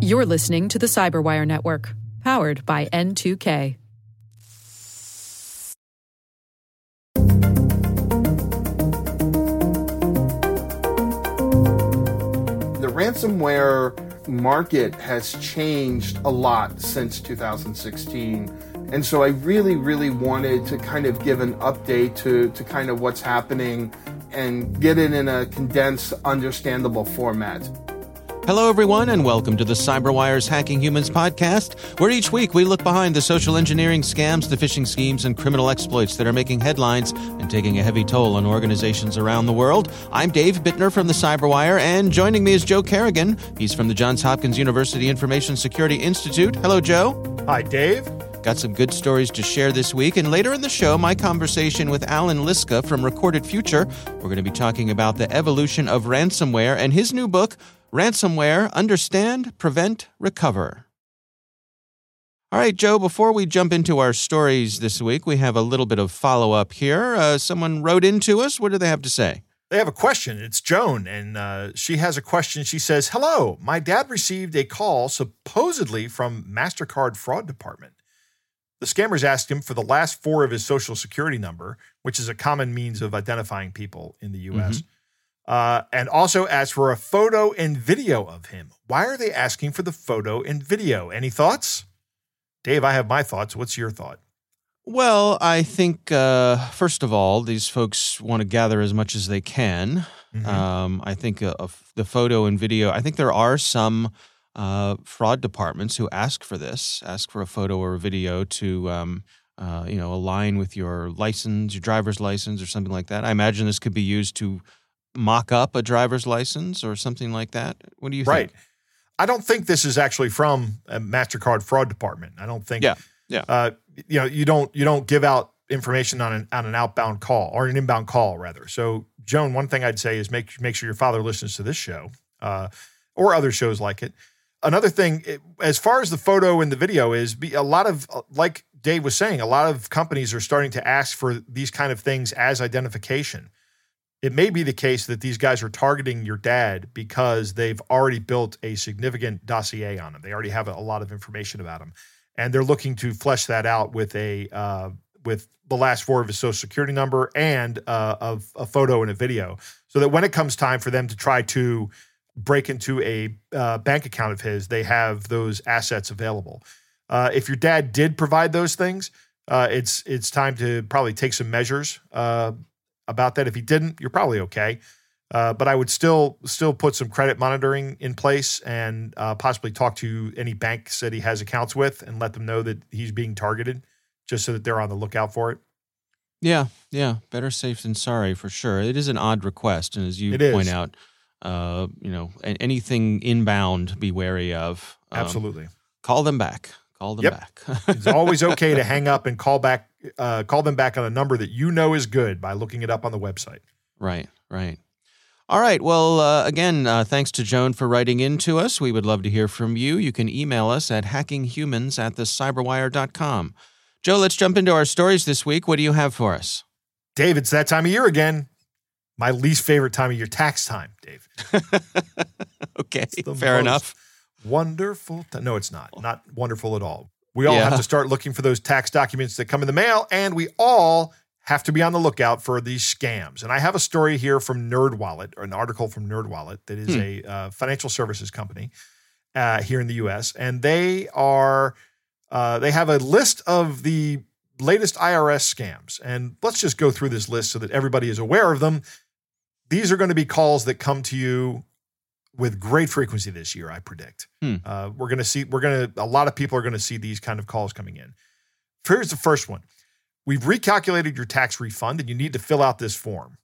You're listening to the Cyberwire Network, powered by N2K. The ransomware market has changed a lot since 2016. And so I really, really wanted to kind of give an update to, to kind of what's happening and get it in a condensed, understandable format. Hello, everyone, and welcome to the CyberWire's Hacking Humans podcast, where each week we look behind the social engineering scams, the phishing schemes, and criminal exploits that are making headlines and taking a heavy toll on organizations around the world. I'm Dave Bittner from the CyberWire, and joining me is Joe Carrigan. He's from the Johns Hopkins University Information Security Institute. Hello, Joe. Hi, Dave. Got some good stories to share this week. And later in the show, my conversation with Allan Liska from Recorded Future. We're going to be talking about the evolution of ransomware and his new book, Ransomware Understand, Prevent, Recover. All right, Joe, before we jump into our stories this week, we have a little bit of follow up here. Uh, someone wrote in to us. What do they have to say? They have a question. It's Joan, and uh, she has a question. She says, Hello, my dad received a call supposedly from MasterCard fraud department. The scammers asked him for the last four of his social security number, which is a common means of identifying people in the US, mm-hmm. Uh, and also asked for a photo and video of him. Why are they asking for the photo and video? Any thoughts? Dave, I have my thoughts. What's your thought? Well, I think, uh, first of all, these folks want to gather as much as they can. Mm-hmm. Um, I think uh, the photo and video, I think there are some uh, fraud departments who ask for this, ask for a photo or a video to, um, uh, you know, align with your license, your driver's license, or something like that. I imagine this could be used to mock up a driver's license or something like that. What do you right. think? I don't think this is actually from a Mastercard fraud department. I don't think. Yeah. Yeah. Uh, you know, you don't you don't give out information on an on an outbound call or an inbound call rather. So, Joan, one thing I'd say is make make sure your father listens to this show uh, or other shows like it another thing, as far as the photo and the video is, be, a lot of like Dave was saying, a lot of companies are starting to ask for these kind of things as identification. It may be the case that these guys are targeting your dad because they've already built a significant dossier on him. They already have a lot of information about him, and they're looking to flesh that out with a uh, with the last four of his social security number and uh, of a photo and a video, so that when it comes time for them to try to break into a uh, bank account of his, they have those assets available. Uh, if your dad did provide those things, uh, it's it's time to probably take some measures uh, about that. If he didn't, you're probably okay. Uh, but I would still still put some credit monitoring in place and uh, possibly talk to any banks that he has accounts with and let them know that he's being targeted, just so that they're on the lookout for it. Yeah, yeah, better safe than sorry for sure. It is an odd request, and as you point out, uh, you know, anything inbound, be wary of. Um, Absolutely. Call them back. Call them yep. back. it's always okay to hang up and call back. Uh, call them back on a number that you know is good by looking it up on the website. Right. Right. All right. Well, uh, again, uh, thanks to Joan for writing in to us. We would love to hear from you. You can email us at hackinghumans at thecyberwire.com. Joe, let's jump into our stories this week. What do you have for us? Dave, it's that time of year again my least favorite time of year, tax time, Dave. okay, fair enough. Wonderful. No, it's not. Not wonderful at all. We all yeah. have to start looking for those tax documents that come in the mail, and we all have to be on the lookout for these scams. And I have a story here from NerdWallet, or an article from NerdWallet that is hmm. a uh, financial services company uh, here in the U.S. And they are uh, they have a list of the latest IRS scams. And let's just go through this list so that everybody is aware of them. These are going to be calls that come to you with great frequency this year, I predict. Hmm. Uh, we're going to see, we're going to, a lot of people are going to see these kind of calls coming in. Here's the first one We've recalculated your tax refund and you need to fill out this form.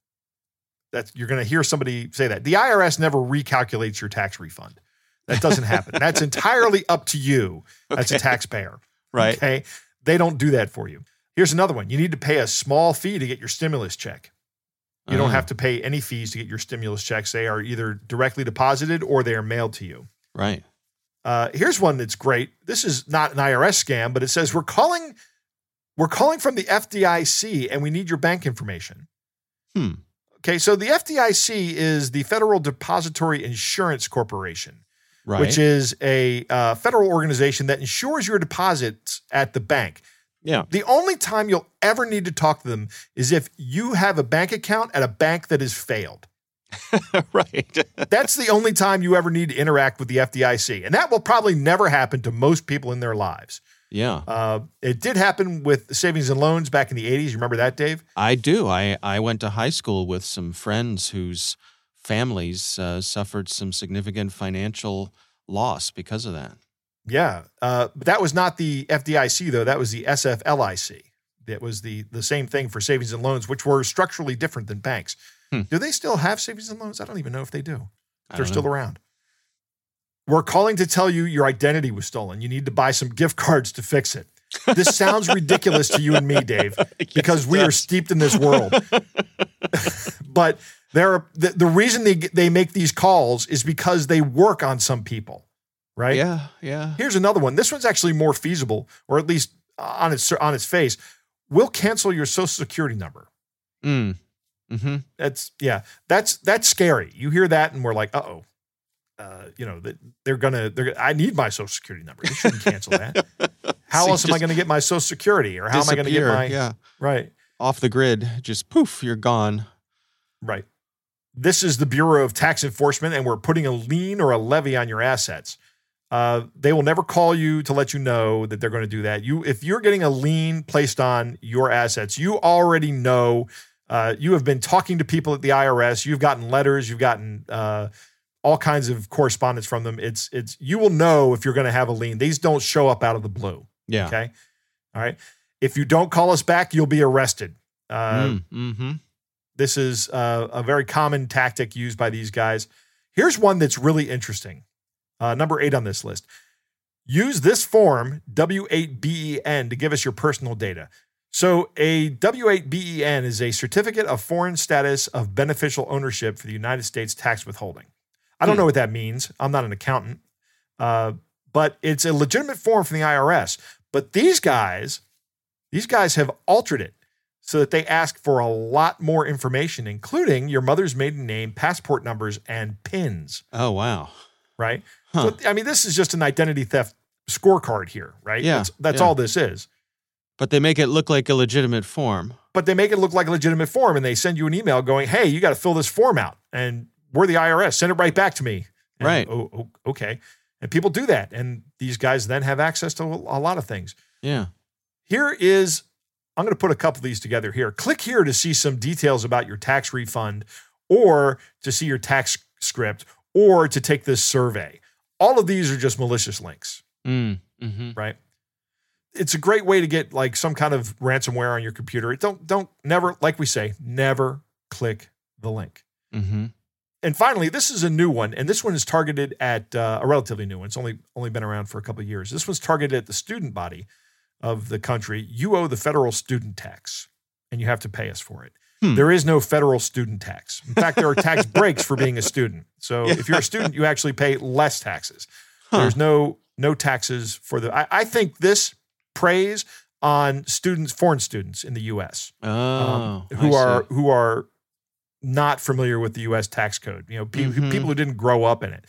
That you're going to hear somebody say that. The IRS never recalculates your tax refund. That doesn't happen. That's entirely up to you okay. as a taxpayer. Right. Okay. They don't do that for you. Here's another one. You need to pay a small fee to get your stimulus check. You uh-huh. don't have to pay any fees to get your stimulus checks. They are either directly deposited or they are mailed to you. Right. Uh, here's one that's great. This is not an IRS scam, but it says we're calling we're calling from the FDIC and we need your bank information. Hmm. Okay, so the FDIC is the Federal Depository Insurance Corporation. Right. which is a uh, federal organization that insures your deposits at the bank. Yeah. The only time you'll ever need to talk to them is if you have a bank account at a bank that has failed. right. That's the only time you ever need to interact with the FDIC. And that will probably never happen to most people in their lives. yeah. Uh, it did happen with savings and loans back in the 80s. You remember that, Dave? I do. I, I went to high school with some friends whose families uh, suffered some significant financial loss because of that. Yeah. Uh, but that was not the FDIC, though. That was the SFLIC. That was the, the same thing for savings and loans, which were structurally different than banks. Hmm. Do they still have savings and loans? I don't even know if they do. They're still know. around. We're calling to tell you your identity was stolen. You need to buy some gift cards to fix it. This sounds ridiculous to you and me, Dave, because we are steeped in this world. but there are, the, the reason they they make these calls is because they work on some people, right? Yeah. Yeah. Here's another one. This one's actually more feasible, or at least on its on its face. We'll cancel your social security number. Mm. Mm-hmm. That's yeah. That's that's scary. You hear that, and we're like, uh oh. Uh, you know that they're gonna. They're. I need my social security number. You shouldn't cancel that. How So else am I going to get my social security, or how am I going to get my yeah right? off the grid? Just poof, you're gone. Right. This is the Bureau of Tax Enforcement, and we're putting a lien or a levy on your assets. Uh, they will never call you to let you know that they're going to do that. You, if you're getting a lien placed on your assets, you already know. Uh, you have been talking to people at the IRS. You've gotten letters. You've gotten uh, all kinds of correspondence from them. It's it's you will know if you're going to have a lien. These don't show up out of the blue. Yeah. Okay. All right. If you don't call us back, you'll be arrested. Uh, Mm, mm-hmm. this is uh, a very common tactic used by these guys. Here's one that's really interesting. Uh, number eight on this list. Use this form, W8BEN, E to give us your personal data. So, a W8BEN is a certificate of foreign status of beneficial ownership for the United States tax withholding. I don't Hmm. know what that means. I'm not an accountant, uh, but it's a legitimate form from the IRS. But these guys, these guys have altered it so that they ask for a lot more information, including your mother's maiden name, passport numbers, and pins, Oh wow. Right? Huh. So, I mean, this is just an identity theft scorecard here, right? Yeah, That's, that's yeah. all this is. But they make it look like a legitimate form. But they make it look like a legitimate form and they send you an email going, hey, you got to fill this form out. And we're the IRS. Send it right back to me. And, Right. Oh, oh, okay. And people do that. And these guys then have access to a a lot of things. Yeah. Here is, I'm going to put a couple of these together here. Click here to see some details about your tax refund or to see your tax script or to take this survey. All of these are just malicious links, Mm, mm-hmm. right? It's a great way to get like some kind of ransomware on your computer. It don't don't never like we say, never click the link. Mm-hmm. And finally, this is a new one, and this one is targeted at uh, a relatively new one. It's only only been around for a couple of years. This one's targeted at the student body of the country. You owe the federal student tax, and you have to pay us for it. Hmm. There is no federal student tax. In fact, there are tax breaks for being a student. So if you're a student, you actually pay less taxes. Huh. There's no no taxes for the. I, I think this preys on students, foreign students in the U.S Oh, um, who are who are not familiar with the U.S. tax code. You know, pe- Mhm. people who didn't grow up in it.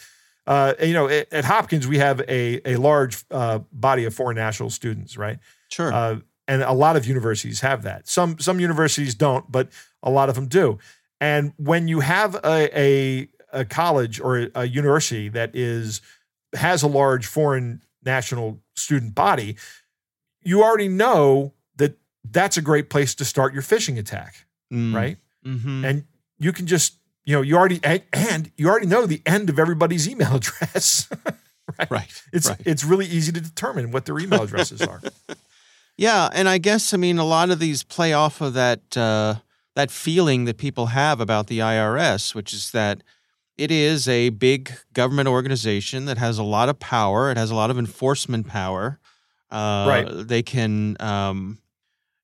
Uh, and, you know, at, at Hopkins we have a a large uh, body of foreign national students, right? sure. Uh, and a lot of universities have that. Some some universities don't, but a lot of them do. And when you have a a, a college or a, a university that is has a large foreign national student body, you already know that that's a great place to start your phishing attack, Mm, right? Mm-hmm. And you can just you know you already and, you already know the end of everybody's email address. right. it's right. it's really easy to determine what their email addresses are. Yeah, and I guess I mean a lot of these play off of that uh, that feeling that people have about the IRS, which is that it is a big government organization that has a lot of power. It has a lot of enforcement power. Uh, Right. They can, um,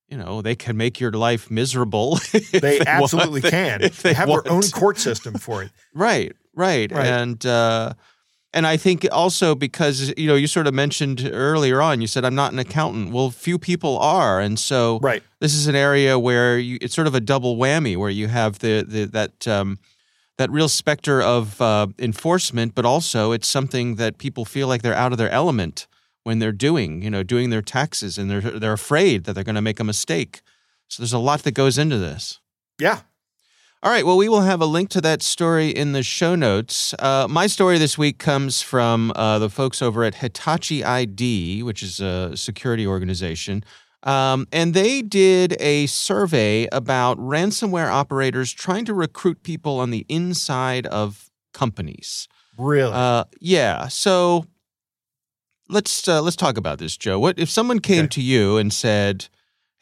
you know, they can make your life miserable. They want. absolutely can. If They have their own court system for it. Right, right, Right. and uh, and I think also because you know you sort of mentioned earlier on, you said I'm not an accountant. Well, few people are, and so Right. this is an area where you, it's sort of a double whammy, where you have the, the that um, that real specter of uh, enforcement, but also it's something that people feel like they're out of their element when they're doing, you know, doing their taxes, and they're they're afraid that they're going to make a mistake. So there's a lot that goes into this. Yeah. All right. Well, we will have a link to that story in the show notes. Uh, my story this week comes from uh, the folks over at Hitachi ID, which is a security organization. Um, and they did a survey about ransomware operators trying to recruit people on the inside of companies. Really? Uh, yeah. So let's uh, let's talk about this, Joe. What if someone came Okay. to you and said,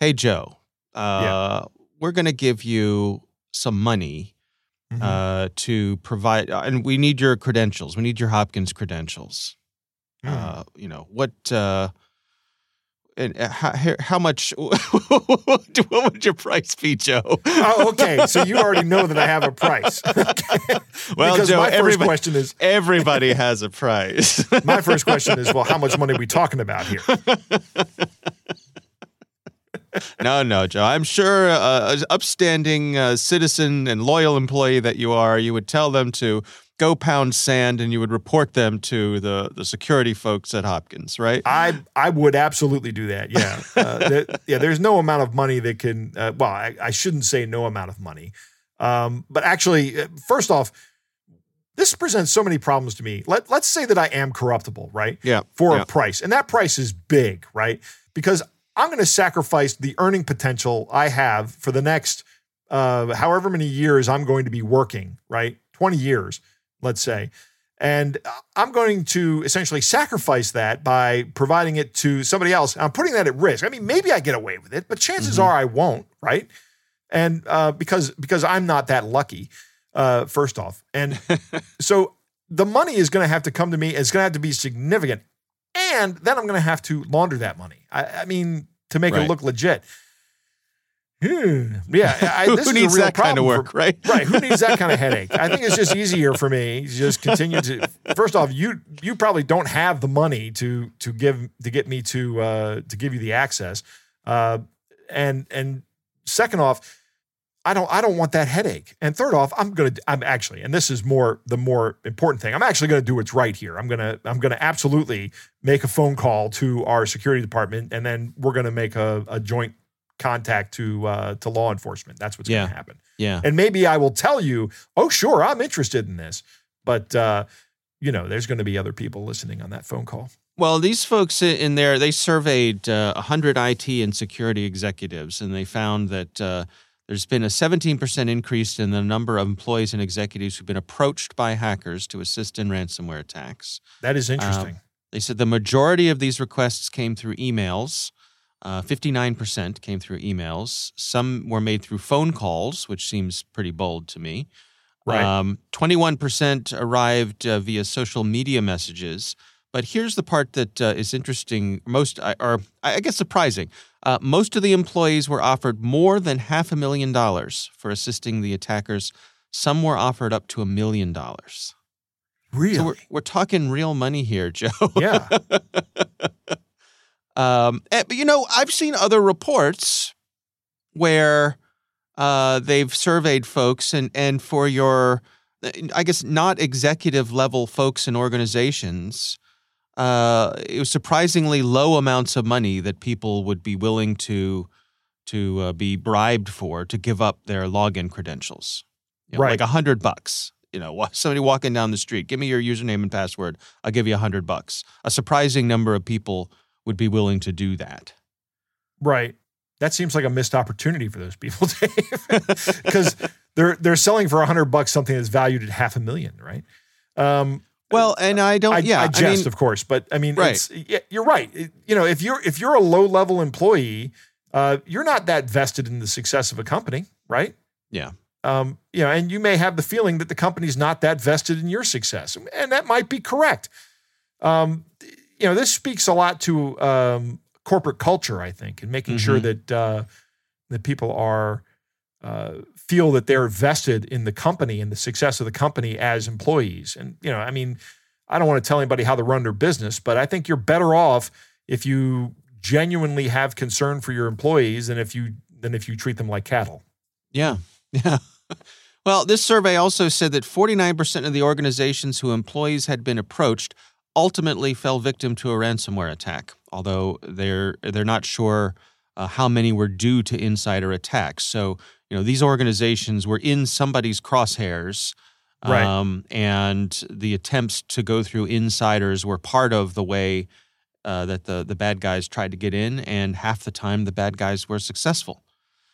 "Hey, Joe, uh, Yeah. we're going to give you some money Mhm. uh, to provide, uh, and we need your credentials. We need your Hopkins credentials. Mm. Uh, you know what? Uh, and uh, how, how- how much? what would your price be, Joe? oh, okay. So you already know that I have a price. Well, because Joe, my first question is Everybody has a price. my first question is, well, how much money are we talking about here? No, no, Joe. I'm sure uh, an upstanding uh, citizen and loyal employee that you are, you would tell them to go pound sand and you would report them to the, the security folks at Hopkins, right? I I would absolutely do that. Yeah, uh, there- yeah. There's no amount of money that can. Uh, well, I, I shouldn't say no amount of money, um, but actually, uh, first off, this presents so many problems to me. Let Let's say that I am corruptible, right? Yeah. For yeah. a price, and that price is big, right? Because I'm going to sacrifice the earning potential I have for the next uh, however many years I'm going to be working, right? 20 years, let's say. And I'm going to essentially sacrifice that by providing it to somebody else. I'm putting that at risk. I mean, maybe I get away with it, but chances Mhm. are I won't, right? And uh, because because I'm not that lucky, uh, first off, and so the money is going to have to come to me. It's going to have to be significant, and then I'm going to have to launder that money. I, I mean, to make Right. it look legit. Hmm. Yeah, I, this Who needs that kind of work, for- right? right who needs that kind of headache i think it's just easier for me to just continue to first off you you probably don't have the money to to give to get me to uh to give you the access uh and and second off i don't i don't want that headache and third off i'm gonna i'm actually and this is more the more important thing i'm actually gonna do what's right here i'm gonna i'm gonna absolutely make a phone call to our security department and then we're gonna make a, a joint contact to uh to law enforcement that's what's Yeah. gonna happen Yeah. and maybe I will tell you, oh, sure, I'm interested in this. But, uh, you know, there's going to be other people listening on that phone call. Well, these folks in there, they surveyed uh, 100 IT and security executives, and they found that uh, there's been a 17% increase in the number of employees and executives who've been approached by hackers to assist in ransomware attacks. That is interesting. They said the majority of these requests came through emails. Uh, 59% came through emails. Some were made through phone calls, which seems pretty bold to me. Right. Um, 21% arrived uh, via social media messages. But here's the part that uh, is interesting, most, uh, or I guess surprising. Uh, most of the employees were offered more than half a million dollars for assisting the attackers. Some were offered up to a million dollars. really? So we're, we're talking real money here, Joe. yeah. Um, eh, but you know, I've seen other reports where uh, they've surveyed folks, and and for your, I guess, not executive level folks and organizations, uh, it was surprisingly low amounts of money that people would be willing to to uh, be bribed for to give up their login credentials. You know, Right. like a hundred bucks. You know, somebody walking down the street, give me your username and password. I'll give you a hundred bucks. A surprising number of people would be willing to do that. Right. That seems like a missed opportunity for those people, Dave, because they're they're selling for a hundred bucks something that's valued at half a million, right? Um, Well, and I don't. I, yeah, I jest, mean, of course, but I mean, Right. it's, yeah, you're right. It- you know, if you're if you're a low level employee, uh, you're not that vested in the success of a company, right? Yeah. Um, you know, and you may have the feeling that the company's not that vested in your success, and that might be correct. Um, you know, this speaks a lot to um, corporate culture, I think, and making sure Mhm. that uh, that people are uh, feel that they're vested in the company and the success of the company as employees. And you know, I mean, I don't want to tell anybody how to run their business, but I think you're better off if you genuinely have concern for your employees than if you than if you treat them like cattle. Yeah. Yeah. Well, this survey also said that 49% of the organizations who employees had been approached ultimately fell victim to a ransomware attack, although they're they're not sure uh, how many were due to insider attacks. So, you know, these organizations were in somebody's crosshairs. Right. Um, and the attempts to go through insiders were part of the way uh, that the the bad guys tried to get in, and half the time the bad guys were successful.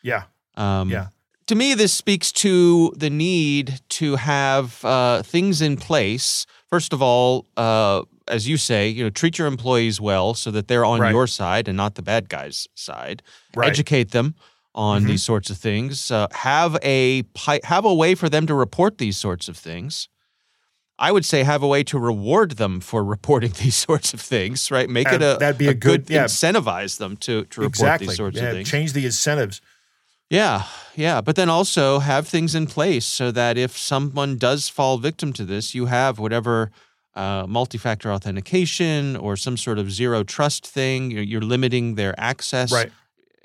Yeah. Um, Yeah. To me, this speaks to the need to have uh, things in place. First of all, uh, as you say, you know, treat your employees well so that they're on Right. your side and not the bad guys' side. Right. Educate them on Mhm. these sorts of things. Uh, have a have a way for them to report these sorts of things. I would say have a way to reward them for reporting these sorts of things. Right? Make it Uh, a that'd be a good- yeah. incentivize them to to report exactly. these sorts yeah, of things. Change the incentives. Yeah, yeah. But then also have things in place so that if someone does fall victim to this, you have whatever uh, multi factor authentication or some sort of zero trust thing. You're, you're limiting their access. Right.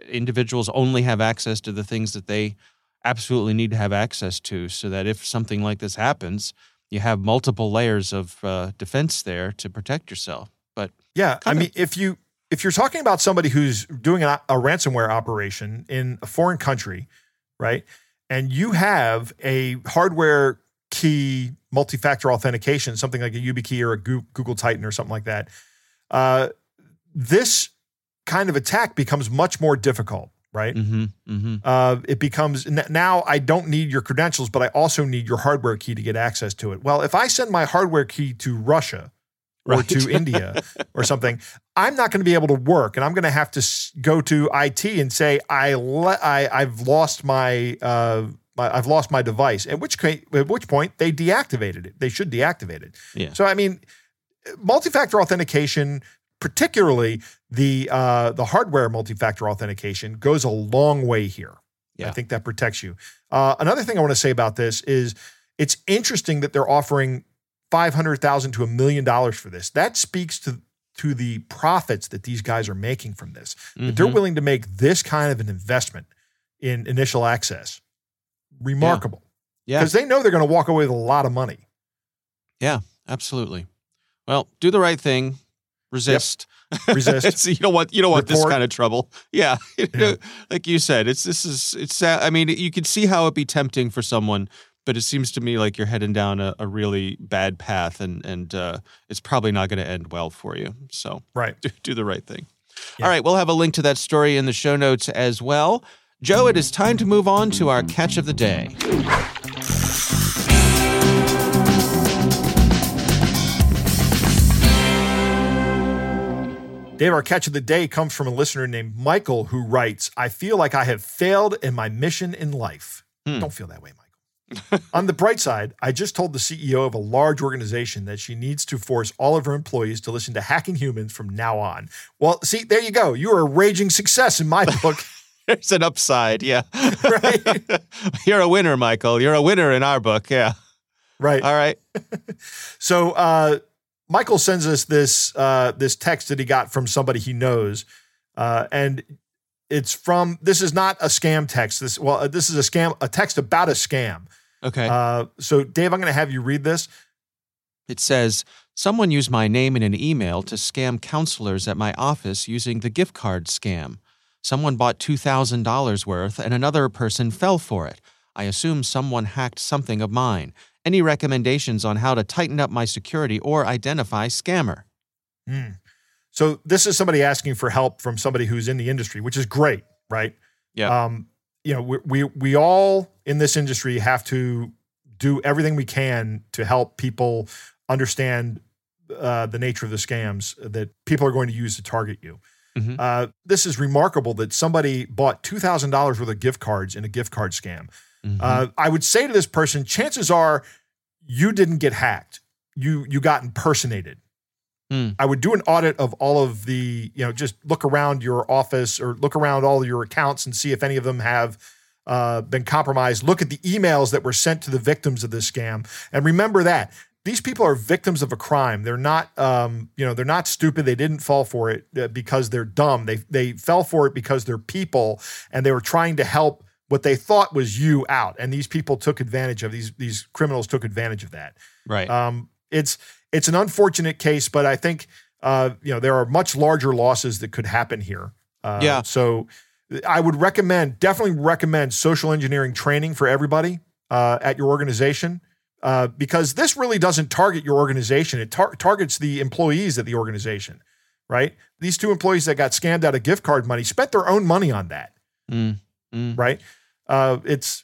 Individuals only have access to the things that they absolutely need to have access to so that if something like this happens, you have multiple layers of uh, defense there to protect yourself. But Yeah, I Kinda- mean, if you if you're talking about somebody who's doing a, a ransomware operation in a foreign country, right, and you have a hardware key multi-factor authentication, something like a YubiKey or a Google Titan or something like that, uh, this kind of attack becomes much more difficult, right? hmm hmm uh, it becomes now I don't need your credentials, but I also need your hardware key to get access to it. Well, if I send my hardware key to Russia or Right. to India or something, I'm not going to be able to work, and I'm going to have to go to IT and say I, le- I I've lost my. Uh, I've lost my device. At which ca- at which point they deactivated it. They should deactivate it. Yeah. So I mean, multi-factor authentication, particularly the uh, the hardware multi-factor authentication, goes a long way here. Yeah. I think that protects you. Uh, another thing I want to say about this is it's interesting that they're offering five hundred thousand to a million dollars for this. That speaks to to the profits that these guys are making from this. That they're willing to make this kind of an investment in initial access. Remarkable. Yeah. Because they know they're going to walk away with a lot of money. Yeah, absolutely. Well, do the right thing. Resist. Resist. It's- you don't want you don't want this kind of trouble. Yeah. Yeah. like you said, it's this is it's. sad. I mean, you can see how it'd be tempting for someone, but it seems to me like you're heading down a, a really bad path, and and uh, it's probably not going to end well for you. So Right. do, do the right thing. Yeah. All right, we'll have a link to that story in the show notes as well. Joe, it is time to move on to our catch of the day. Dave, our catch of the day comes from a listener named Michael who writes, I feel like I have failed in my mission in life. Hmm. Don't feel that way, Michael. On the bright side, I just told the CEO of a large organization that she needs to force all of her employees to listen to Hacking Humans from now on. Well, see, there you go. You are a raging success in my book. There's an upside, yeah. Right. You're a winner, Michael. You're a winner in our book, yeah. right. All right. So uh, Michael sends us this uh, this text that he got from somebody he knows, uh, and it's from. This is not a scam text. This well, uh, this is a scam, a text about a scam. Okay. Uh, so Dave, I'm going to have you read this. It says, Someone used my name in an email to scam counselors at my office using the gift card scam. Someone bought $2,000 worth and another person fell for it. I assume someone hacked something of mine. Any recommendations on how to tighten up my security or identify scammer? Hmm. So this is somebody asking for help from somebody who's in the industry, which is great, right? Yeah. Um, you know, we, we we all in this industry have to do everything we can to help people understand uh, the nature of the scams that people are going to use to target you. Mhm. Uh, this is remarkable that somebody bought two thousand dollars worth of gift cards in a gift card scam. Mhm. Uh, I would say to this person, chances are you didn't get hacked. You you got impersonated. Hmm. I would do an audit of all of the, you know, just look around your office or look around all your accounts and see if any of them have uh, been compromised. Look at the emails that were sent to the victims of this scam, and remember that these people are victims of a crime. They're not, um, you know, they're not stupid. They didn't fall for it uh, because they're dumb. They they fell for it because they're people and they were trying to help what they thought was you out, and these people took advantage of these these criminals took advantage of that. Right. Um, it's it's an unfortunate case, but I think uh, you know there are much larger losses that could happen here. Uh, Yeah. So I would recommend, definitely recommend social engineering training for everybody uh, at your organization. Uh, because this really doesn't target your organization. It tar- targets the employees at the organization, right? These two employees that got scammed out of gift card money spent their own money on that, Mm, mm. right? Uh, it's,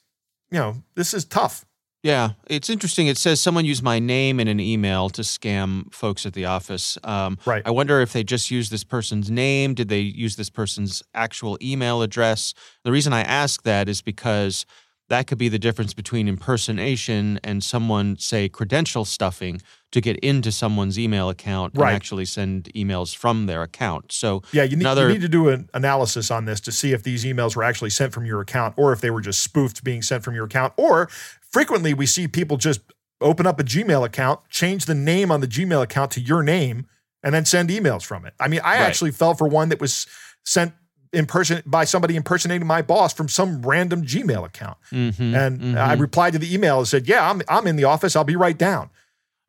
you know, this is tough. Yeah, it's interesting. It says someone used my name in an email to scam folks at the office. Um, Right. I wonder if they just used this person's name. Did they use this person's actual email address? The reason I ask that is because that could be the difference between impersonation and someone, say, credential stuffing to get into someone's email account Right. and actually send emails from their account. So, Yeah, you need, Another- you need to do an analysis on this to see if these emails were actually sent from your account or if they were just spoofed being sent from your account. Or frequently we see people just open up a Gmail account, change the name on the Gmail account to your name, and then send emails from it. I mean, I Right. actually fell for one that was sent in person by somebody impersonating my boss from some random Gmail account. mhm, And I mhm. replied to the email and said, "Yeah, I'm I'm in the office. I'll be right down."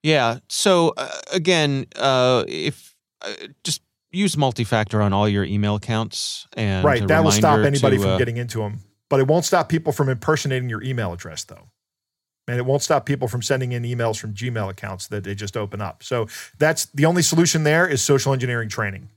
Yeah. So uh, again, uh, if uh, just use multi-factor on all your email accounts, and right, that will stop anybody to, from uh, getting into them. But it won't stop people from impersonating your email address, though. And it won't stop people from sending in emails from Gmail accounts that they just open up. So that's the only solution there is social engineering training.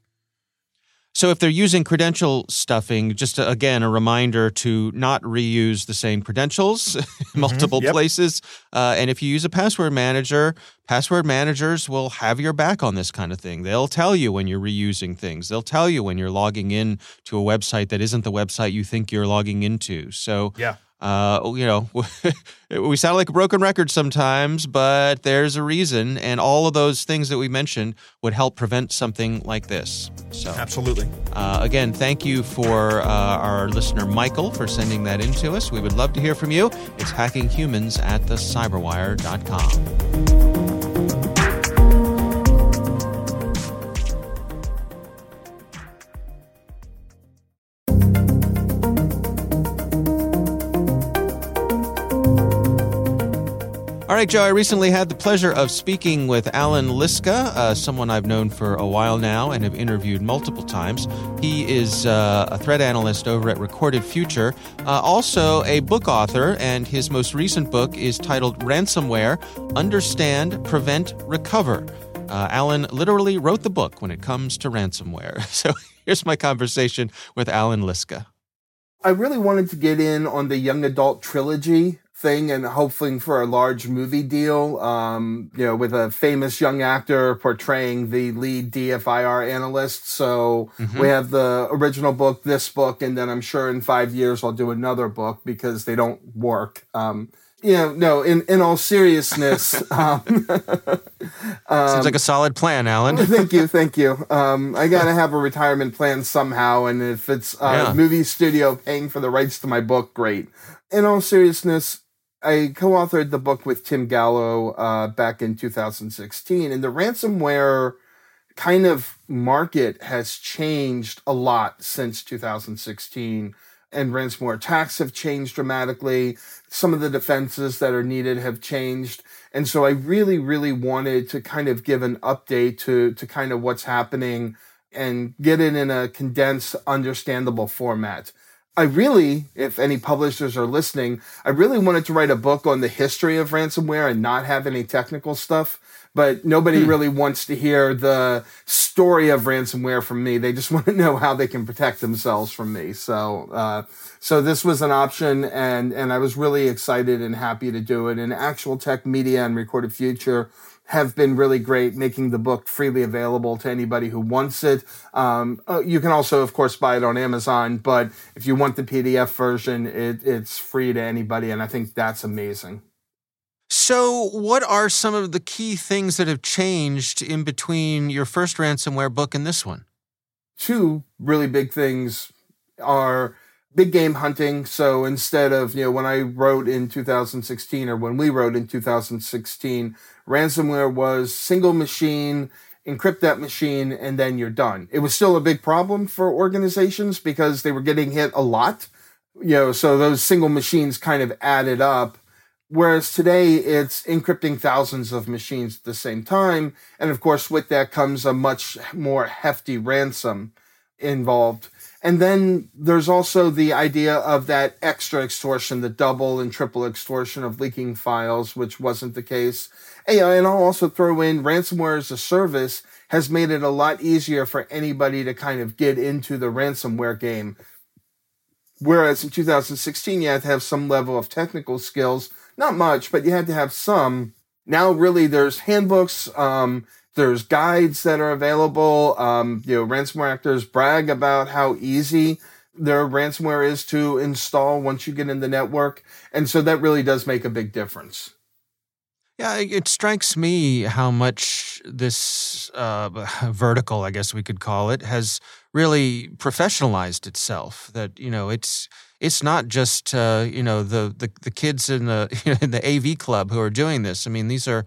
So if they're using credential stuffing, just a, again a reminder to not reuse the same credentials in multiple Yep. places. Uh, and if you use a password manager, password managers will have your back on this kind of thing. They'll tell you when you're reusing things. They'll tell you when you're logging in to a website that isn't the website you think you're logging into. So Yeah. Uh, you know, we sound like a broken record sometimes, but there's a reason, and all of those things that we mentioned would help prevent something like this. So, Absolutely. uh, again, thank you for uh, our listener Michael for sending that in to us. We would love to hear from you. It's hackinghumans at thecyberwire.com. All right, Joe, I recently had the pleasure of speaking with Allan Liska, uh, someone I've known for a while now and have interviewed multiple times. He is uh, a threat analyst over at Recorded Future, uh, also a book author, and his most recent book is titled Ransomware Understand, Prevent, Recover. Uh, Allan literally wrote the book when it comes to ransomware. So here's my conversation with Allan Liska. I really wanted to get in on the young adult trilogy thing and hoping for a large movie deal, um, you know, with a famous young actor portraying the lead DFIR analyst. So we have the original book, this book, and then I'm sure in five years I'll do another book because they don't work. Um, you know, no, in, in all seriousness, um, Sounds like a solid plan, Allan. thank you, thank you. Um, I gotta have a retirement plan somehow, and if it's a Yeah. movie studio paying for the rights to my book, great. In all seriousness, I co-authored the book with Tim Gallo uh, back in 2016, and the ransomware kind of market has changed a lot since 2016 and ransomware attacks have changed dramatically. Some of the defenses that are needed have changed and so i really really wanted to kind of give an update to to kind of what's happening and get it in a condensed understandable format I really, if any publishers are listening, I really wanted to write a book on the history of ransomware and not have any technical stuff. But nobody really wants to hear the story of ransomware from me. They just want to know how they can protect themselves from me. So, uh, so this was an option, and and I was really excited and happy to do it. And Actual Tech Media and Recorded Future have been really great, making the book freely available to anybody who wants it. Um, uh, you can also, of course, buy it on Amazon, but if you want the PDF version, it, it's free to anybody, and I think that's amazing. So, what are some of the key things that have changed in between your first ransomware book and this one? Two really big things are big game hunting. So instead of, you know, when I wrote in 2016 or when we wrote in 2016, ransomware was single machine, encrypt that machine, and then you're done. It was still a big problem for organizations because they were getting hit a lot. You know, so those single machines kind of added up. Whereas today it's encrypting thousands of machines at the same time. And of course, with that comes a much more hefty ransom involved. And then there's also the idea of that extra extortion, the double and triple extortion of leaking files, which wasn't the case. And, and I'll also throw in ransomware as a service has made it a lot easier for anybody to kind of get into the ransomware game. Whereas in 2016, you had to have some level of technical skills, not much, but you had to have some. Now, really, there's handbooks, um, there's guides that are available. Um, you know, ransomware actors brag about how easy their ransomware is to install once you get in the network. And so that really does make a big difference. Yeah, it strikes me how much this uh, vertical, I guess we could call it, has really professionalized itself. That you know, it's it's not just uh, you know the, the the kids in the in the AV club who are doing this. I mean, these are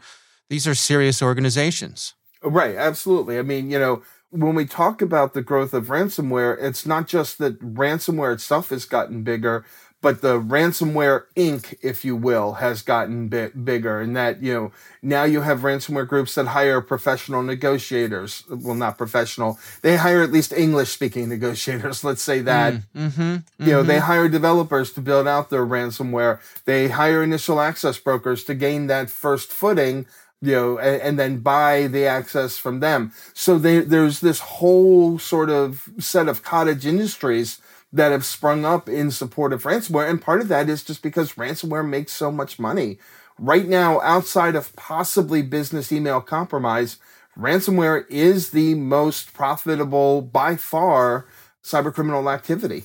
these are serious organizations. Right, absolutely. I mean, you know, when we talk about the growth of ransomware, it's not just that ransomware itself has gotten bigger, but the ransomware inc if you will has gotten bit bigger and that you know now you have ransomware groups that hire professional negotiators well not professional they hire at least english speaking negotiators let's say that mm, mm-hmm, mm-hmm. you know they mm-hmm. hire developers to build out their ransomware they hire initial access brokers to gain that first footing you know, and, and, then buy the access from them. So they, there's this whole sort of set of cottage industries that have sprung up in support of ransomware. And part of that is just because ransomware makes so much money. Right now, outside of possibly business email compromise, ransomware is the most profitable by far cybercriminal activity.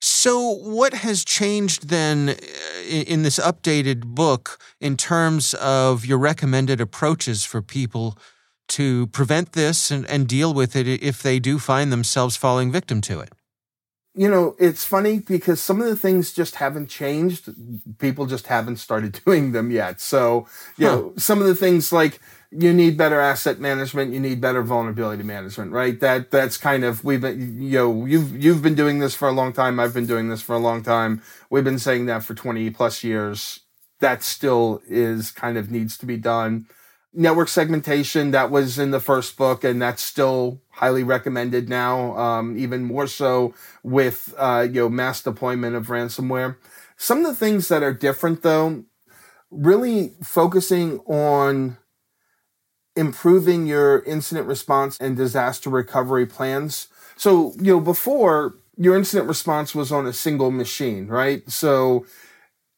So, what has changed then uh, in this updated book in terms of your recommended approaches for people to prevent this and, and deal with it if they do find themselves falling victim to it? you know, it's funny because some of the things just haven't changed. People just haven't started doing them yet. So, you huh. know, some of the things like you need better asset management, you need better vulnerability management, right? That that's kind of we've been you know, you've you've been doing this for a long time, I've been doing this for a long time. We've been saying that for 20 plus years. That still is kind of needs to be done network segmentation that was in the first book and that's still highly recommended now um, even more so with uh, you know mass deployment of ransomware some of the things that are different though really focusing on improving your incident response and disaster recovery plans so you know before your incident response was on a single machine right so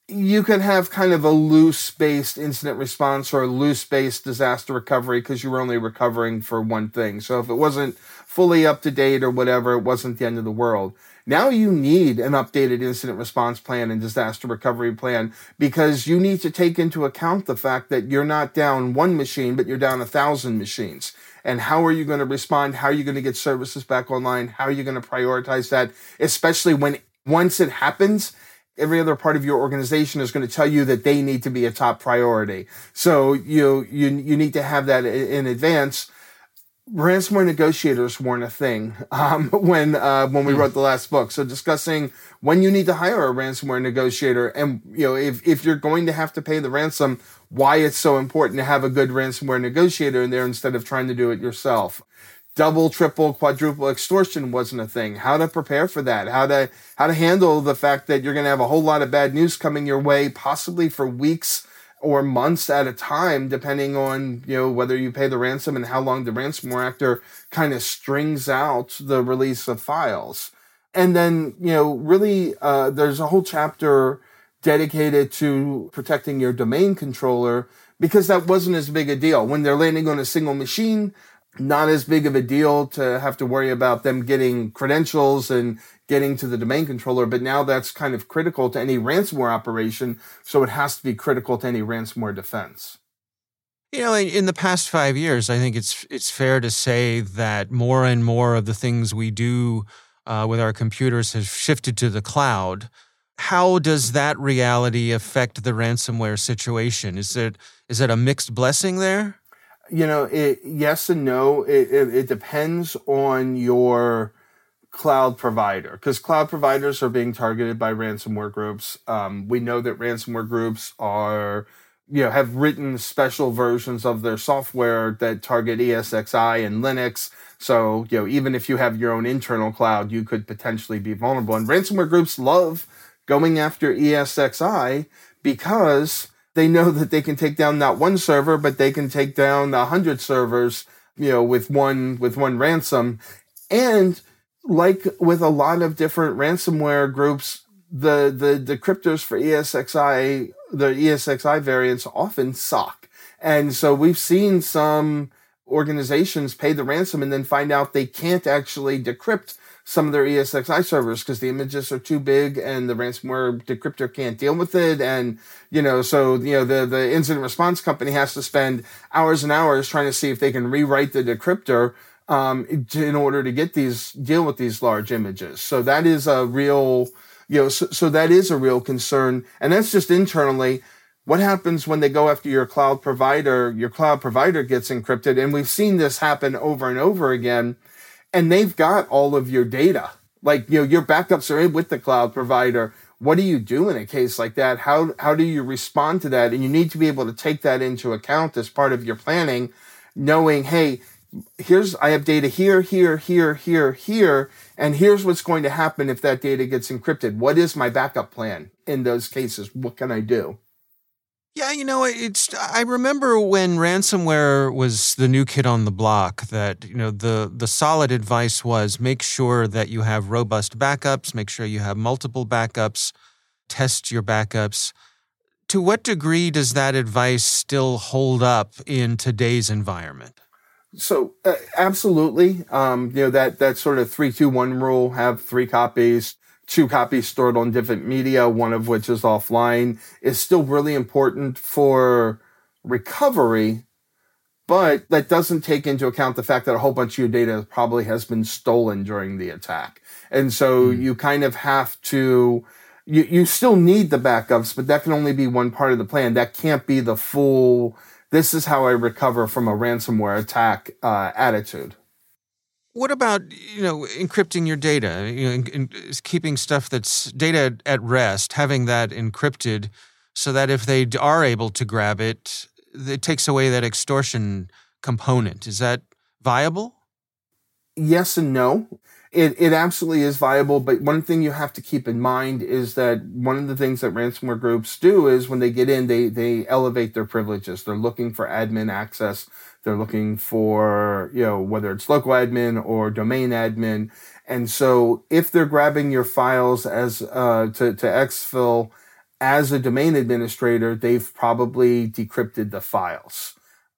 you could have kind of a loose based incident response or a loose based disaster recovery because you were only recovering for one thing. So if it wasn't fully up to date or whatever, it wasn't the end of the world. Now you need an updated incident response plan and disaster recovery plan because you need to take into account the fact that you're not down one machine, but you're down a thousand machines. And how are you going to respond? How are you going to get services back online? How are you going to prioritize that? Especially when once it happens, every other part of your organization is going to tell you that they need to be a top priority. So you you you need to have that in advance. Ransomware negotiators weren't a thing um, when uh, when we hmm. wrote the last book. So discussing when you need to hire a ransomware negotiator, and you know if if you're going to have to pay the ransom, why it's so important to have a good ransomware negotiator in there instead of trying to do it yourself double, triple, quadruple extortion wasn't a thing. How to prepare for that? How to how to handle the fact that you're going to have a whole lot of bad news coming your way, possibly for weeks or months at a time, depending on you know whether you pay the ransom and how long the ransomware actor kind of strings out the release of files. And then you know really, uh, there's a whole chapter dedicated to protecting your domain controller because that wasn't as big a deal when they're landing on a single machine not as big of a deal to have to worry about them getting credentials and getting to the domain controller, but now that's kind of critical to any ransomware operation, so it has to be critical to any ransomware defense. You know, in the past five years, I think it's it's fair to say that more and more of the things we do uh, with our computers has shifted to the cloud. How does that reality affect the ransomware situation? Is it is it a mixed blessing there? You know, it, yes and no. It, it, it depends on your cloud provider because cloud providers are being targeted by ransomware groups. Um, we know that ransomware groups are, you know, have written special versions of their software that target ESXi and Linux. So, you know, even if you have your own internal cloud, you could potentially be vulnerable. And ransomware groups love going after ESXi because they know that they can take down not one server, but they can take down a hundred servers, you know, with one with one ransom. And like with a lot of different ransomware groups, the the decryptors for ESXi, the ESXi variants often suck. And so we've seen some organizations pay the ransom and then find out they can't actually decrypt some of their ESXi servers because the images are too big and the ransomware decryptor can't deal with it. And, you know, so, you know, the, the incident response company has to spend hours and hours trying to see if they can rewrite the decryptor um, in order to get these deal with these large images. So that is a real, you know, so, so that is a real concern, and that's just internally. What happens when they go after your cloud provider? Your cloud provider gets encrypted, and we've seen this happen over and over again. And they've got all of your data, like you know, your backups are in with the cloud provider. What do you do in a case like that? How how do you respond to that? And you need to be able to take that into account as part of your planning, knowing, hey, here's I have data here, here, here, here, here, and here's what's going to happen if that data gets encrypted. What is my backup plan in those cases? What can I do? Yeah, you know, it's I remember when ransomware was the new kid on the block that, you know, the the solid advice was make sure that you have robust backups, make sure you have multiple backups, test your backups. To what degree does that advice still hold up in today's environment? So uh, absolutely, um, you know that that sort of three two one rule: have three copies, two copies stored on different media, one of which is offline, is still really important for recovery. But that doesn't take into account the fact that a whole bunch of your data probably has been stolen during the attack, and so mm. you kind of have to. You, you still need the backups, but that can only be one part of the plan. That can't be the full this is how I recover from a ransomware attack uh, attitude. What about you know encrypting your data? You know, in, in, keeping stuff that's data at rest, having that encrypted, so that if they are able to grab it, it takes away that extortion component. Is that viable? Yes and no it, it absolutely is viable. But one thing you have to keep in mind is that one of the things that ransomware groups do is when they get in, they, they elevate their privileges. They're looking for admin access. They're looking for, you know, whether it's local admin or domain admin. And so if they're grabbing your files as, uh, to, to exfil as a domain administrator, they've probably decrypted the files.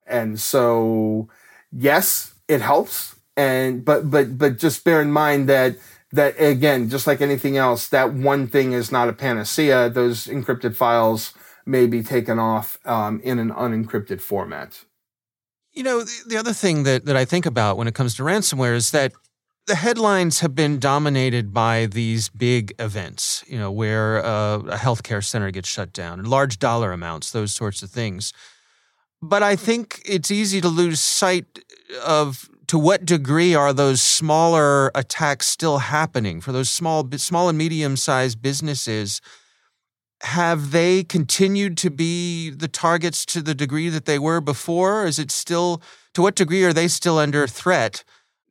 And so, yes, it helps and but but but just bear in mind that that again just like anything else that one thing is not a panacea those encrypted files may be taken off um, in an unencrypted format you know the, the other thing that, that i think about when it comes to ransomware is that the headlines have been dominated by these big events you know where uh, a healthcare center gets shut down large dollar amounts those sorts of things. But i think it's easy to lose sight of to what degree are those smaller attacks still happening for those small small and medium sized businesses have they continued to be the targets to the degree that they were before is it still to what degree are they still under threat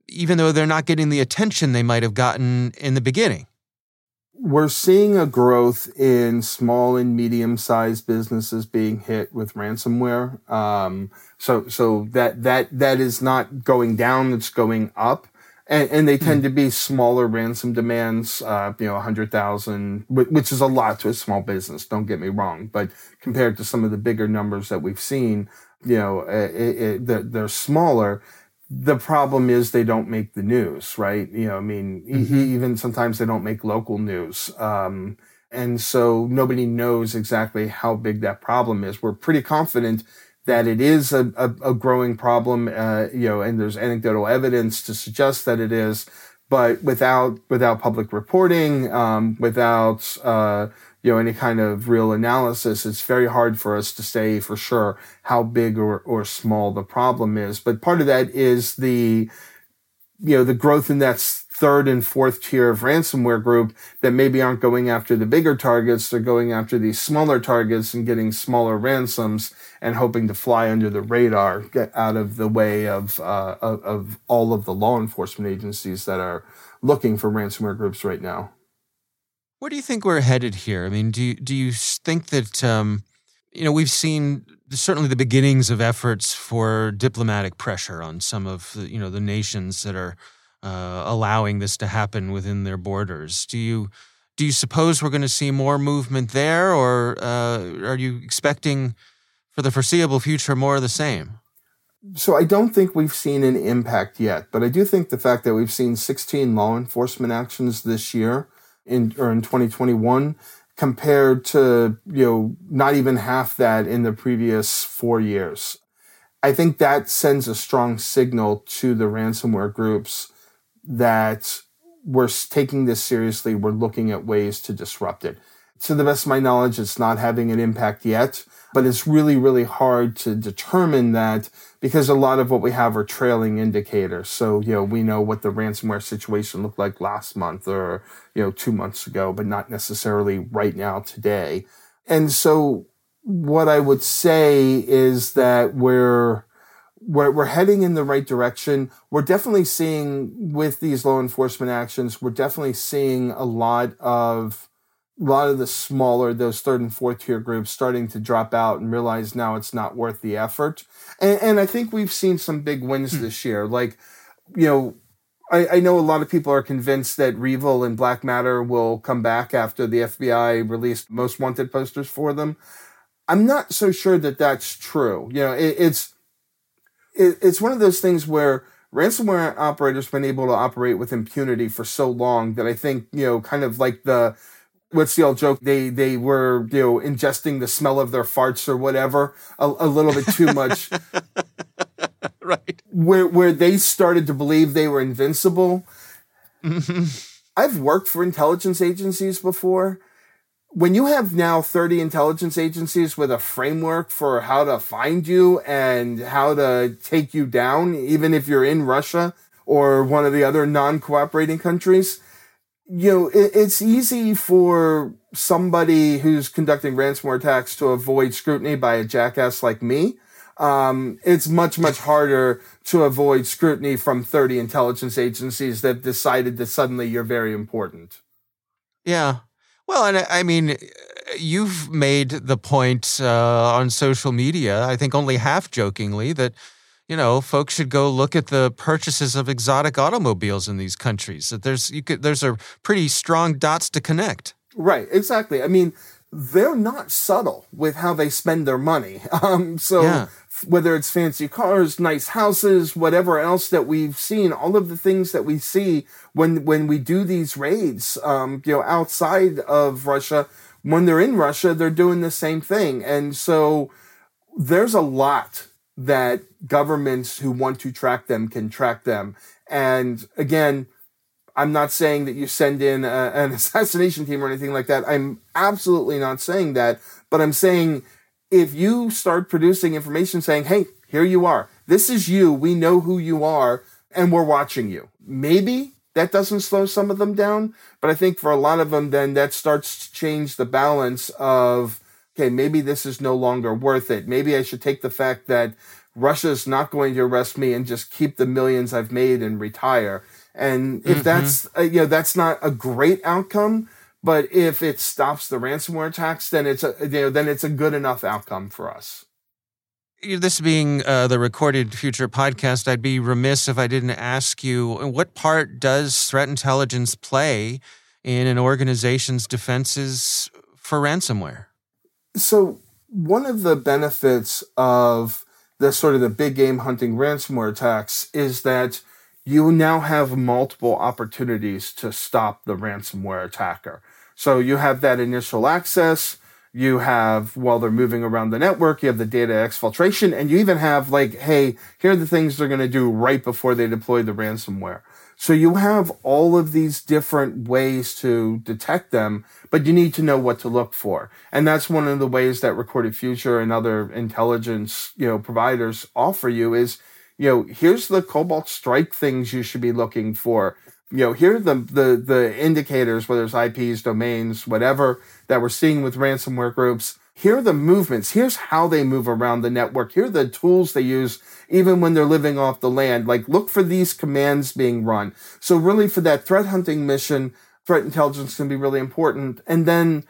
even though they're not getting the attention they might have gotten in the beginning we're seeing a growth in small and medium sized businesses being hit with ransomware. Um, so, so that, that, that is not going down. It's going up. And, and they tend mm. to be smaller ransom demands, uh, you know, a hundred thousand, which is a lot to a small business. Don't get me wrong. But compared to some of the bigger numbers that we've seen, you know, it, it, they're, they're smaller the problem is they don't make the news, right? You know, I mean, mm-hmm. even sometimes they don't make local news. Um, and so nobody knows exactly how big that problem is. We're pretty confident that it is a, a, a growing problem, uh, you know, and there's anecdotal evidence to suggest that it is, but without, without public reporting, um, without, uh, you know any kind of real analysis it's very hard for us to say for sure how big or, or small the problem is but part of that is the you know the growth in that third and fourth tier of ransomware group that maybe aren't going after the bigger targets. They're going after these smaller targets and getting smaller ransoms and hoping to fly under the radar, get out of the way of, uh, of, of all of the law enforcement agencies that are looking for ransomware groups right now. Where do you think we're headed here? I mean, do you, do you think that um, you know we've seen certainly the beginnings of efforts for diplomatic pressure on some of the, you know the nations that are uh, allowing this to happen within their borders. Do you do you suppose we're going to see more movement there, or uh, are you expecting for the foreseeable future more of the same? So I don't think we've seen an impact yet, but I do think the fact that we've seen 16 law enforcement actions this year in or in 2021 compared to you know not even half that in the previous four years. I think that sends a strong signal to the ransomware groups that we're taking this seriously. We're looking at ways to disrupt it. To the best of my knowledge, it's not having an impact yet, but it's really, really hard to determine that because a lot of what we have are trailing indicators. So, you know, we know what the ransomware situation looked like last month or, you know, two months ago, but not necessarily right now today. And so what I would say is that we're, we're, we're heading in the right direction. We're definitely seeing with these law enforcement actions, we're definitely seeing a lot of lot of the smaller, those third and fourth tier groups starting to drop out and realize now it's not worth the effort. And, and I think we've seen some big wins hmm. this year. Like, you know, I, I, know a lot of people are convinced that REvil and BlackMatter will come back after the FBI released most wanted posters for them. I'm not so sure that that's true. You know, it, it's, it, it's one of those things where ransomware operators been able to operate with impunity for so long that I think, you know, kind of like the, what's the old joke? They they were you know ingesting the smell of their farts or whatever a, a little bit too much. right. Where where they started to believe they were invincible. Mm-hmm. I've worked for intelligence agencies before. When you have now 30 intelligence agencies with a framework for how to find you and how to take you down, even if you're in Russia or one of the other non cooperating countries, you know, it, it's easy for somebody who's conducting ransomware attacks to avoid scrutiny by a jackass like me. Um, it's much, much harder to avoid scrutiny from 30 intelligence agencies that decided that suddenly you're very important. Yeah. Well, and I mean, you've made the point uh, on social media, I think only half jokingly, that you know, folks should go look at the purchases of exotic automobiles in these countries. That there's you could there's a pretty strong dots to connect. Right, exactly. I mean, they're not subtle with how they spend their money. Um, so yeah. whether it's fancy cars, nice houses, whatever else that we've seen, all of the things that we see when when we do these raids, um, you know, outside of Russia, when they're in Russia, they're doing the same thing, and so there's a lot that governments who want to track them can track them. And again, I'm not saying that you send in a, an assassination team or anything like that. I'm absolutely not saying that. But I'm saying if you start producing information saying, hey, here you are, this is you, we know who you are, and we're watching you. Maybe that doesn't slow some of them down. But I think for a lot of them, then that starts to change the balance of okay, maybe this is no longer worth it. Maybe I should take the fact that Russia's not going to arrest me and just keep the millions I've made and retire. And if mm-hmm. that's, uh, you know, that's not a great outcome, but if it stops the ransomware attacks, then it's a, you know, then it's a good enough outcome for us. This being uh, the recorded future podcast, I'd be remiss if I didn't ask you what part does threat intelligence play in an organization's defenses for ransomware? So, one of the benefits of the sort of the big game hunting ransomware attacks is that you now have multiple opportunities to stop the ransomware attacker. So you have that initial access. You have, while they're moving around the network, you have the data exfiltration, and you even have like, hey, here are the things they're going to do right before they deploy the ransomware. So you have all of these different ways to detect them, but you need to know what to look for. And that's one of the ways that Recorded Future and other intelligence, you know, providers offer you is, you know, here's the Cobalt Strike things you should be looking for. you know, here are the, the, the indicators, whether it's IPs, domains, whatever that we're seeing with ransomware groups. Here are the movements. Here's how they move around the network. Here are the tools they use even when they're living off the land. Like look for these commands being run. So really for that threat hunting mission, threat intelligence can be really important. And then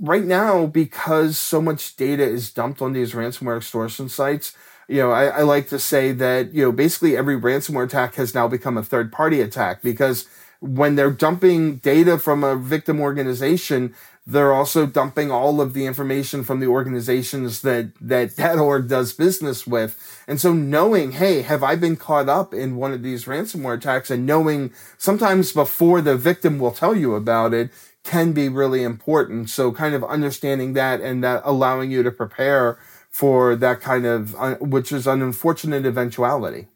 right now, because so much data is dumped on these ransomware extortion sites, you know, I, I, like to say that, you know, basically every ransomware attack has now become a third party attack because when they're dumping data from a victim organization, they're also dumping all of the information from the organizations that, that that org does business with. And so knowing, hey, have I been caught up in one of these ransomware attacks and knowing sometimes before the victim will tell you about it can be really important. So kind of understanding that and that allowing you to prepare for that kind of, which is an unfortunate eventuality.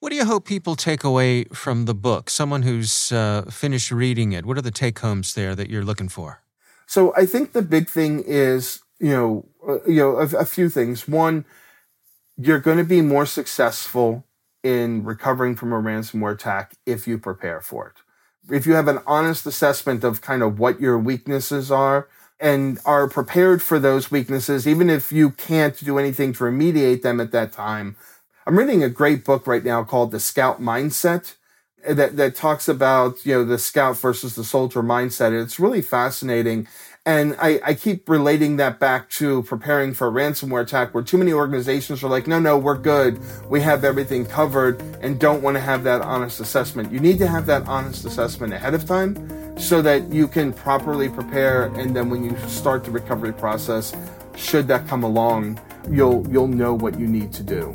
What do you hope people take away from the book? Someone who's uh, finished reading it, what are the take homes there that you're looking for? So I think the big thing is, you know, uh, you know, a, a few things. One, you're going to be more successful in recovering from a ransomware attack if you prepare for it. If you have an honest assessment of kind of what your weaknesses are, and are prepared for those weaknesses, even if you can't do anything to remediate them at that time. I'm reading a great book right now called The Scout Mindset that, that talks about, you know, the scout versus the soldier mindset. It's really fascinating. And I, I keep relating that back to preparing for a ransomware attack where too many organizations are like, no, no, we're good. We have everything covered and don't want to have that honest assessment. You need to have that honest assessment ahead of time so that you can properly prepare. And then when you start the recovery process, should that come along, you'll, you'll know what you need to do.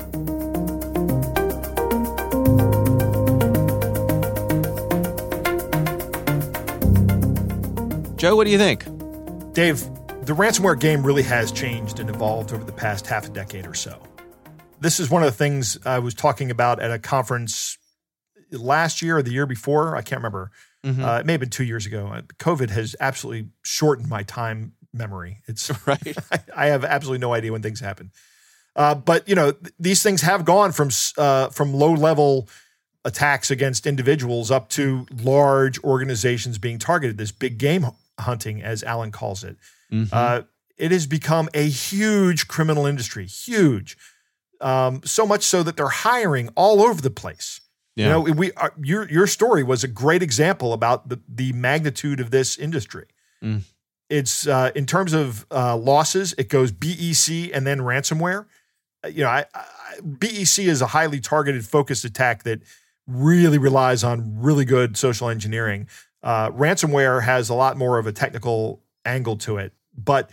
Joe, what do you think? Dave, the ransomware game really has changed and evolved over the past half a decade or so. This is one of the things I was talking about at a conference last year or the year before. I can't remember. Mm-hmm. Uh, it may have been two years ago. Uh, COVID has absolutely shortened my time memory. It's right. I, I have absolutely no idea when things happen. Uh, but you know, th- these things have gone from uh, from low level attacks against individuals up to large organizations being targeted. This big game hunting, as Allan calls it. Mm-hmm. Uh, it has become a huge criminal industry, huge. Um, so much so that they're hiring all over the place. Yeah. You know, we uh, your your story was a great example about the the magnitude of this industry. Mm. It's uh, in terms of uh, losses, it goes BEC and then ransomware. Uh, you know, I, I, BEC is a highly targeted, focused attack that really relies on really good social engineering. Uh, ransomware has a lot more of a technical angle to it, but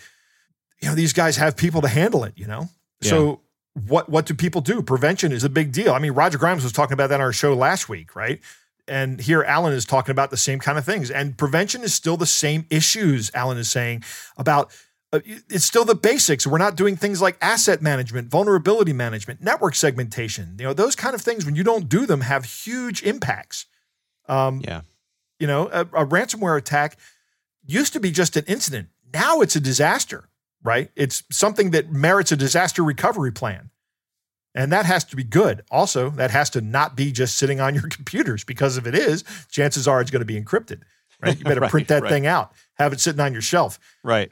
you know these guys have people to handle it. You know, yeah. so what what do people do? Prevention is a big deal. I mean, Roger Grimes was talking about that on our show last week, right? And here Allan is talking about the same kind of things. And prevention is still the same issues. Allan is saying about uh, it's still the basics. We're not doing things like asset management, vulnerability management, network segmentation. You know, those kind of things when you don't do them have huge impacts. Um, yeah. You know, a, a ransomware attack used to be just an incident. Now it's a disaster, right? It's something that merits a disaster recovery plan. And that has to be good. Also, that has to not be just sitting on your computers because if it is, chances are it's going to be encrypted, right? You better right, print that right. thing out, have it sitting on your shelf. Right.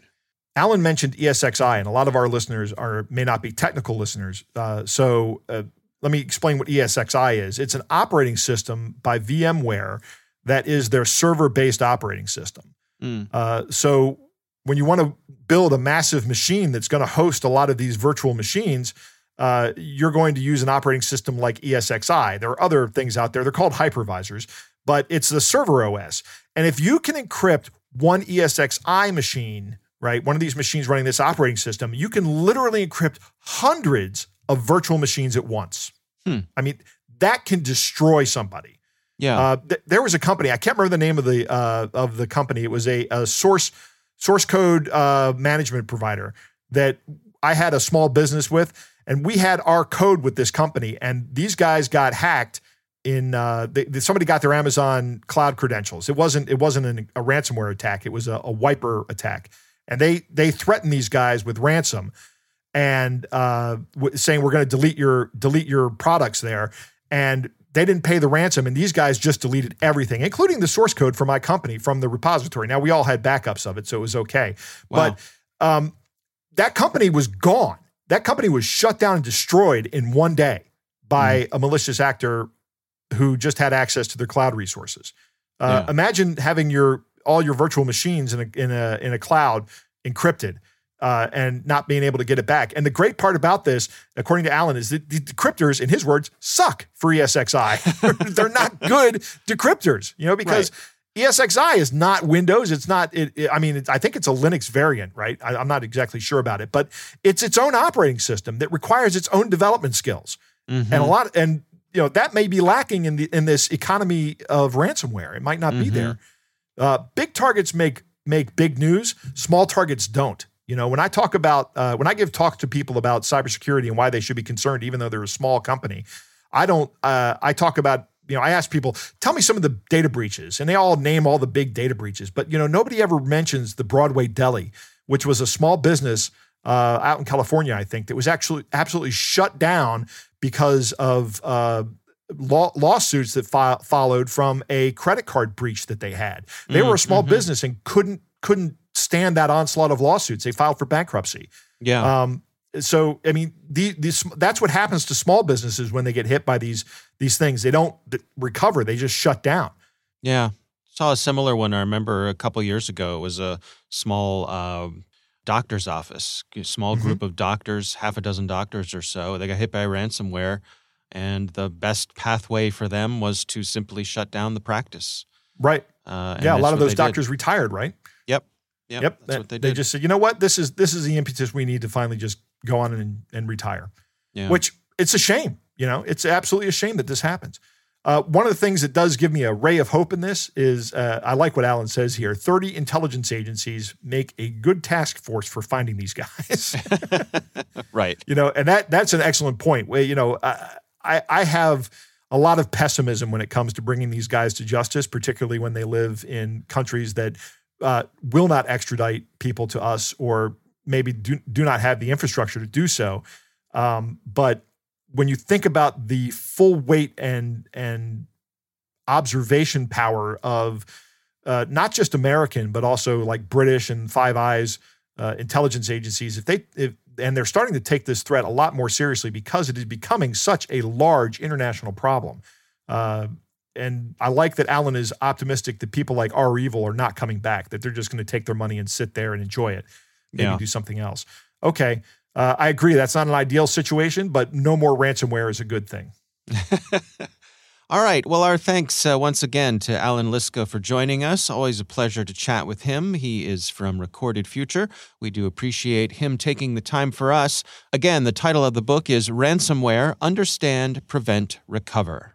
Allan mentioned ESXi, and a lot of our listeners are may not be technical listeners. Uh, so uh, let me explain what ESXi is. It's an operating system by VMware that is their server based operating system. Mm. Uh, so when you want to build a massive machine that's going to host a lot of these virtual machines, uh, you're going to use an operating system like ESXi. There are other things out there. They're called hypervisors, but it's the server OS. And if you can encrypt one ESXi machine, right, one of these machines running this operating system, you can literally encrypt hundreds of virtual machines at once. Hmm. I mean, that can destroy somebody. Yeah. Uh, th- there was a company. I can't remember the name of the uh, of the company. It was a, a source source code uh, management provider that I had a small business with, and we had our code with this company. And these guys got hacked. In uh, they, somebody got their Amazon cloud credentials. It wasn't it wasn't an, a ransomware attack. It was a, a, wiper attack, and they they threatened these guys with ransom and uh, w- saying we're going to delete your delete your products there. And they didn't pay the ransom, and these guys just deleted everything, including the source code for my company from the repository. Now we all had backups of it, so it was okay. Wow. But um, that company was gone. That company was shut down and destroyed in one day by Mm-hmm. a malicious actor who just had access to their cloud resources. Uh, Yeah. Imagine having your all your virtual machines in a in a in a cloud encrypted uh, and not being able to get it back. And the great part about this, according to Allan, is that the decryptors, in his words, suck for ESXi. They're not good decryptors, you know, because E ESXi is not Windows. It's not. It, it- I mean, it's, I think it's a Linux variant, right? I, I'm not exactly sure about it, but it's its own operating system that requires its own development skills, Mhm. and a lot. And you know that may be lacking in the in this economy of ransomware. It might not be Mhm. there. Uh, big targets make make big news. Small targets don't. You know, when I talk about uh, when I give talks to people about cybersecurity and why they should be concerned, even though they're a small company, I don't. Uh, I talk about you know I ask people, tell me some of the data breaches, and they all name all the big data breaches, but you know nobody ever mentions the Broadway Deli, which was a small business uh, out in California, I think, that was actually absolutely shut down because of uh, law, lawsuits that fo- followed from a credit card breach that they had. They were a small mhm. business and couldn't couldn't stand that onslaught of lawsuits. They filed for bankruptcy. Yeah. Um, so I mean, the, these that's what happens to small businesses when they get hit by these these things. They don't recover; they just shut down. Yeah. Saw a similar one. I remember a couple years ago. It was a small um, doctor's office, a small Mhm. group of doctors, half a dozen doctors or so. They got hit by ransomware, and the best pathway for them was to simply shut down the practice. Right? Uh, yeah, a lot of those they did. doctors retired. Right? Yep. Yep. That's that- what they did. just said, you know what, this is this is the impetus we need to finally just go on and, and retire. yeah. which it's a shame. You know, it's absolutely a shame that this happens. Uh, one of the things that does give me a ray of hope in this is uh, I like what Allan says here 30 intelligence agencies make a good task force for finding these guys. right. you know, and that that's an excellent point. Where, you know, I, I have a lot of pessimism when it comes to bringing these guys to justice, particularly when they live in countries that uh, will not extradite people to us or maybe do, do not have the infrastructure to do so. Um, but when you think about the full weight and and observation power of uh, not just American, but also like British and Five Eyes uh, intelligence agencies, if they if and they're starting to take this threat a lot more seriously because it is becoming such a large international problem. Uh, and I like that Allan is optimistic that people like REvil are not coming back; that they're just going to take their money and sit there and enjoy it, maybe Yeah. do something else. Okay, uh, I agree. That's not an ideal situation, but no more ransomware is a good thing. All right. Well, our thanks uh, once again to Allan Liska for joining us. Always a pleasure to chat with him. He is from Recorded Future. We do appreciate him taking the time for us. Again, the title of the book is Ransomware Understand, Prevent, Recover.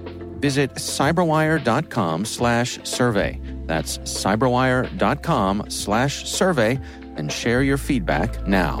Visit cyberwire.com slash survey. That's cyberwire.com slash survey and share your feedback now.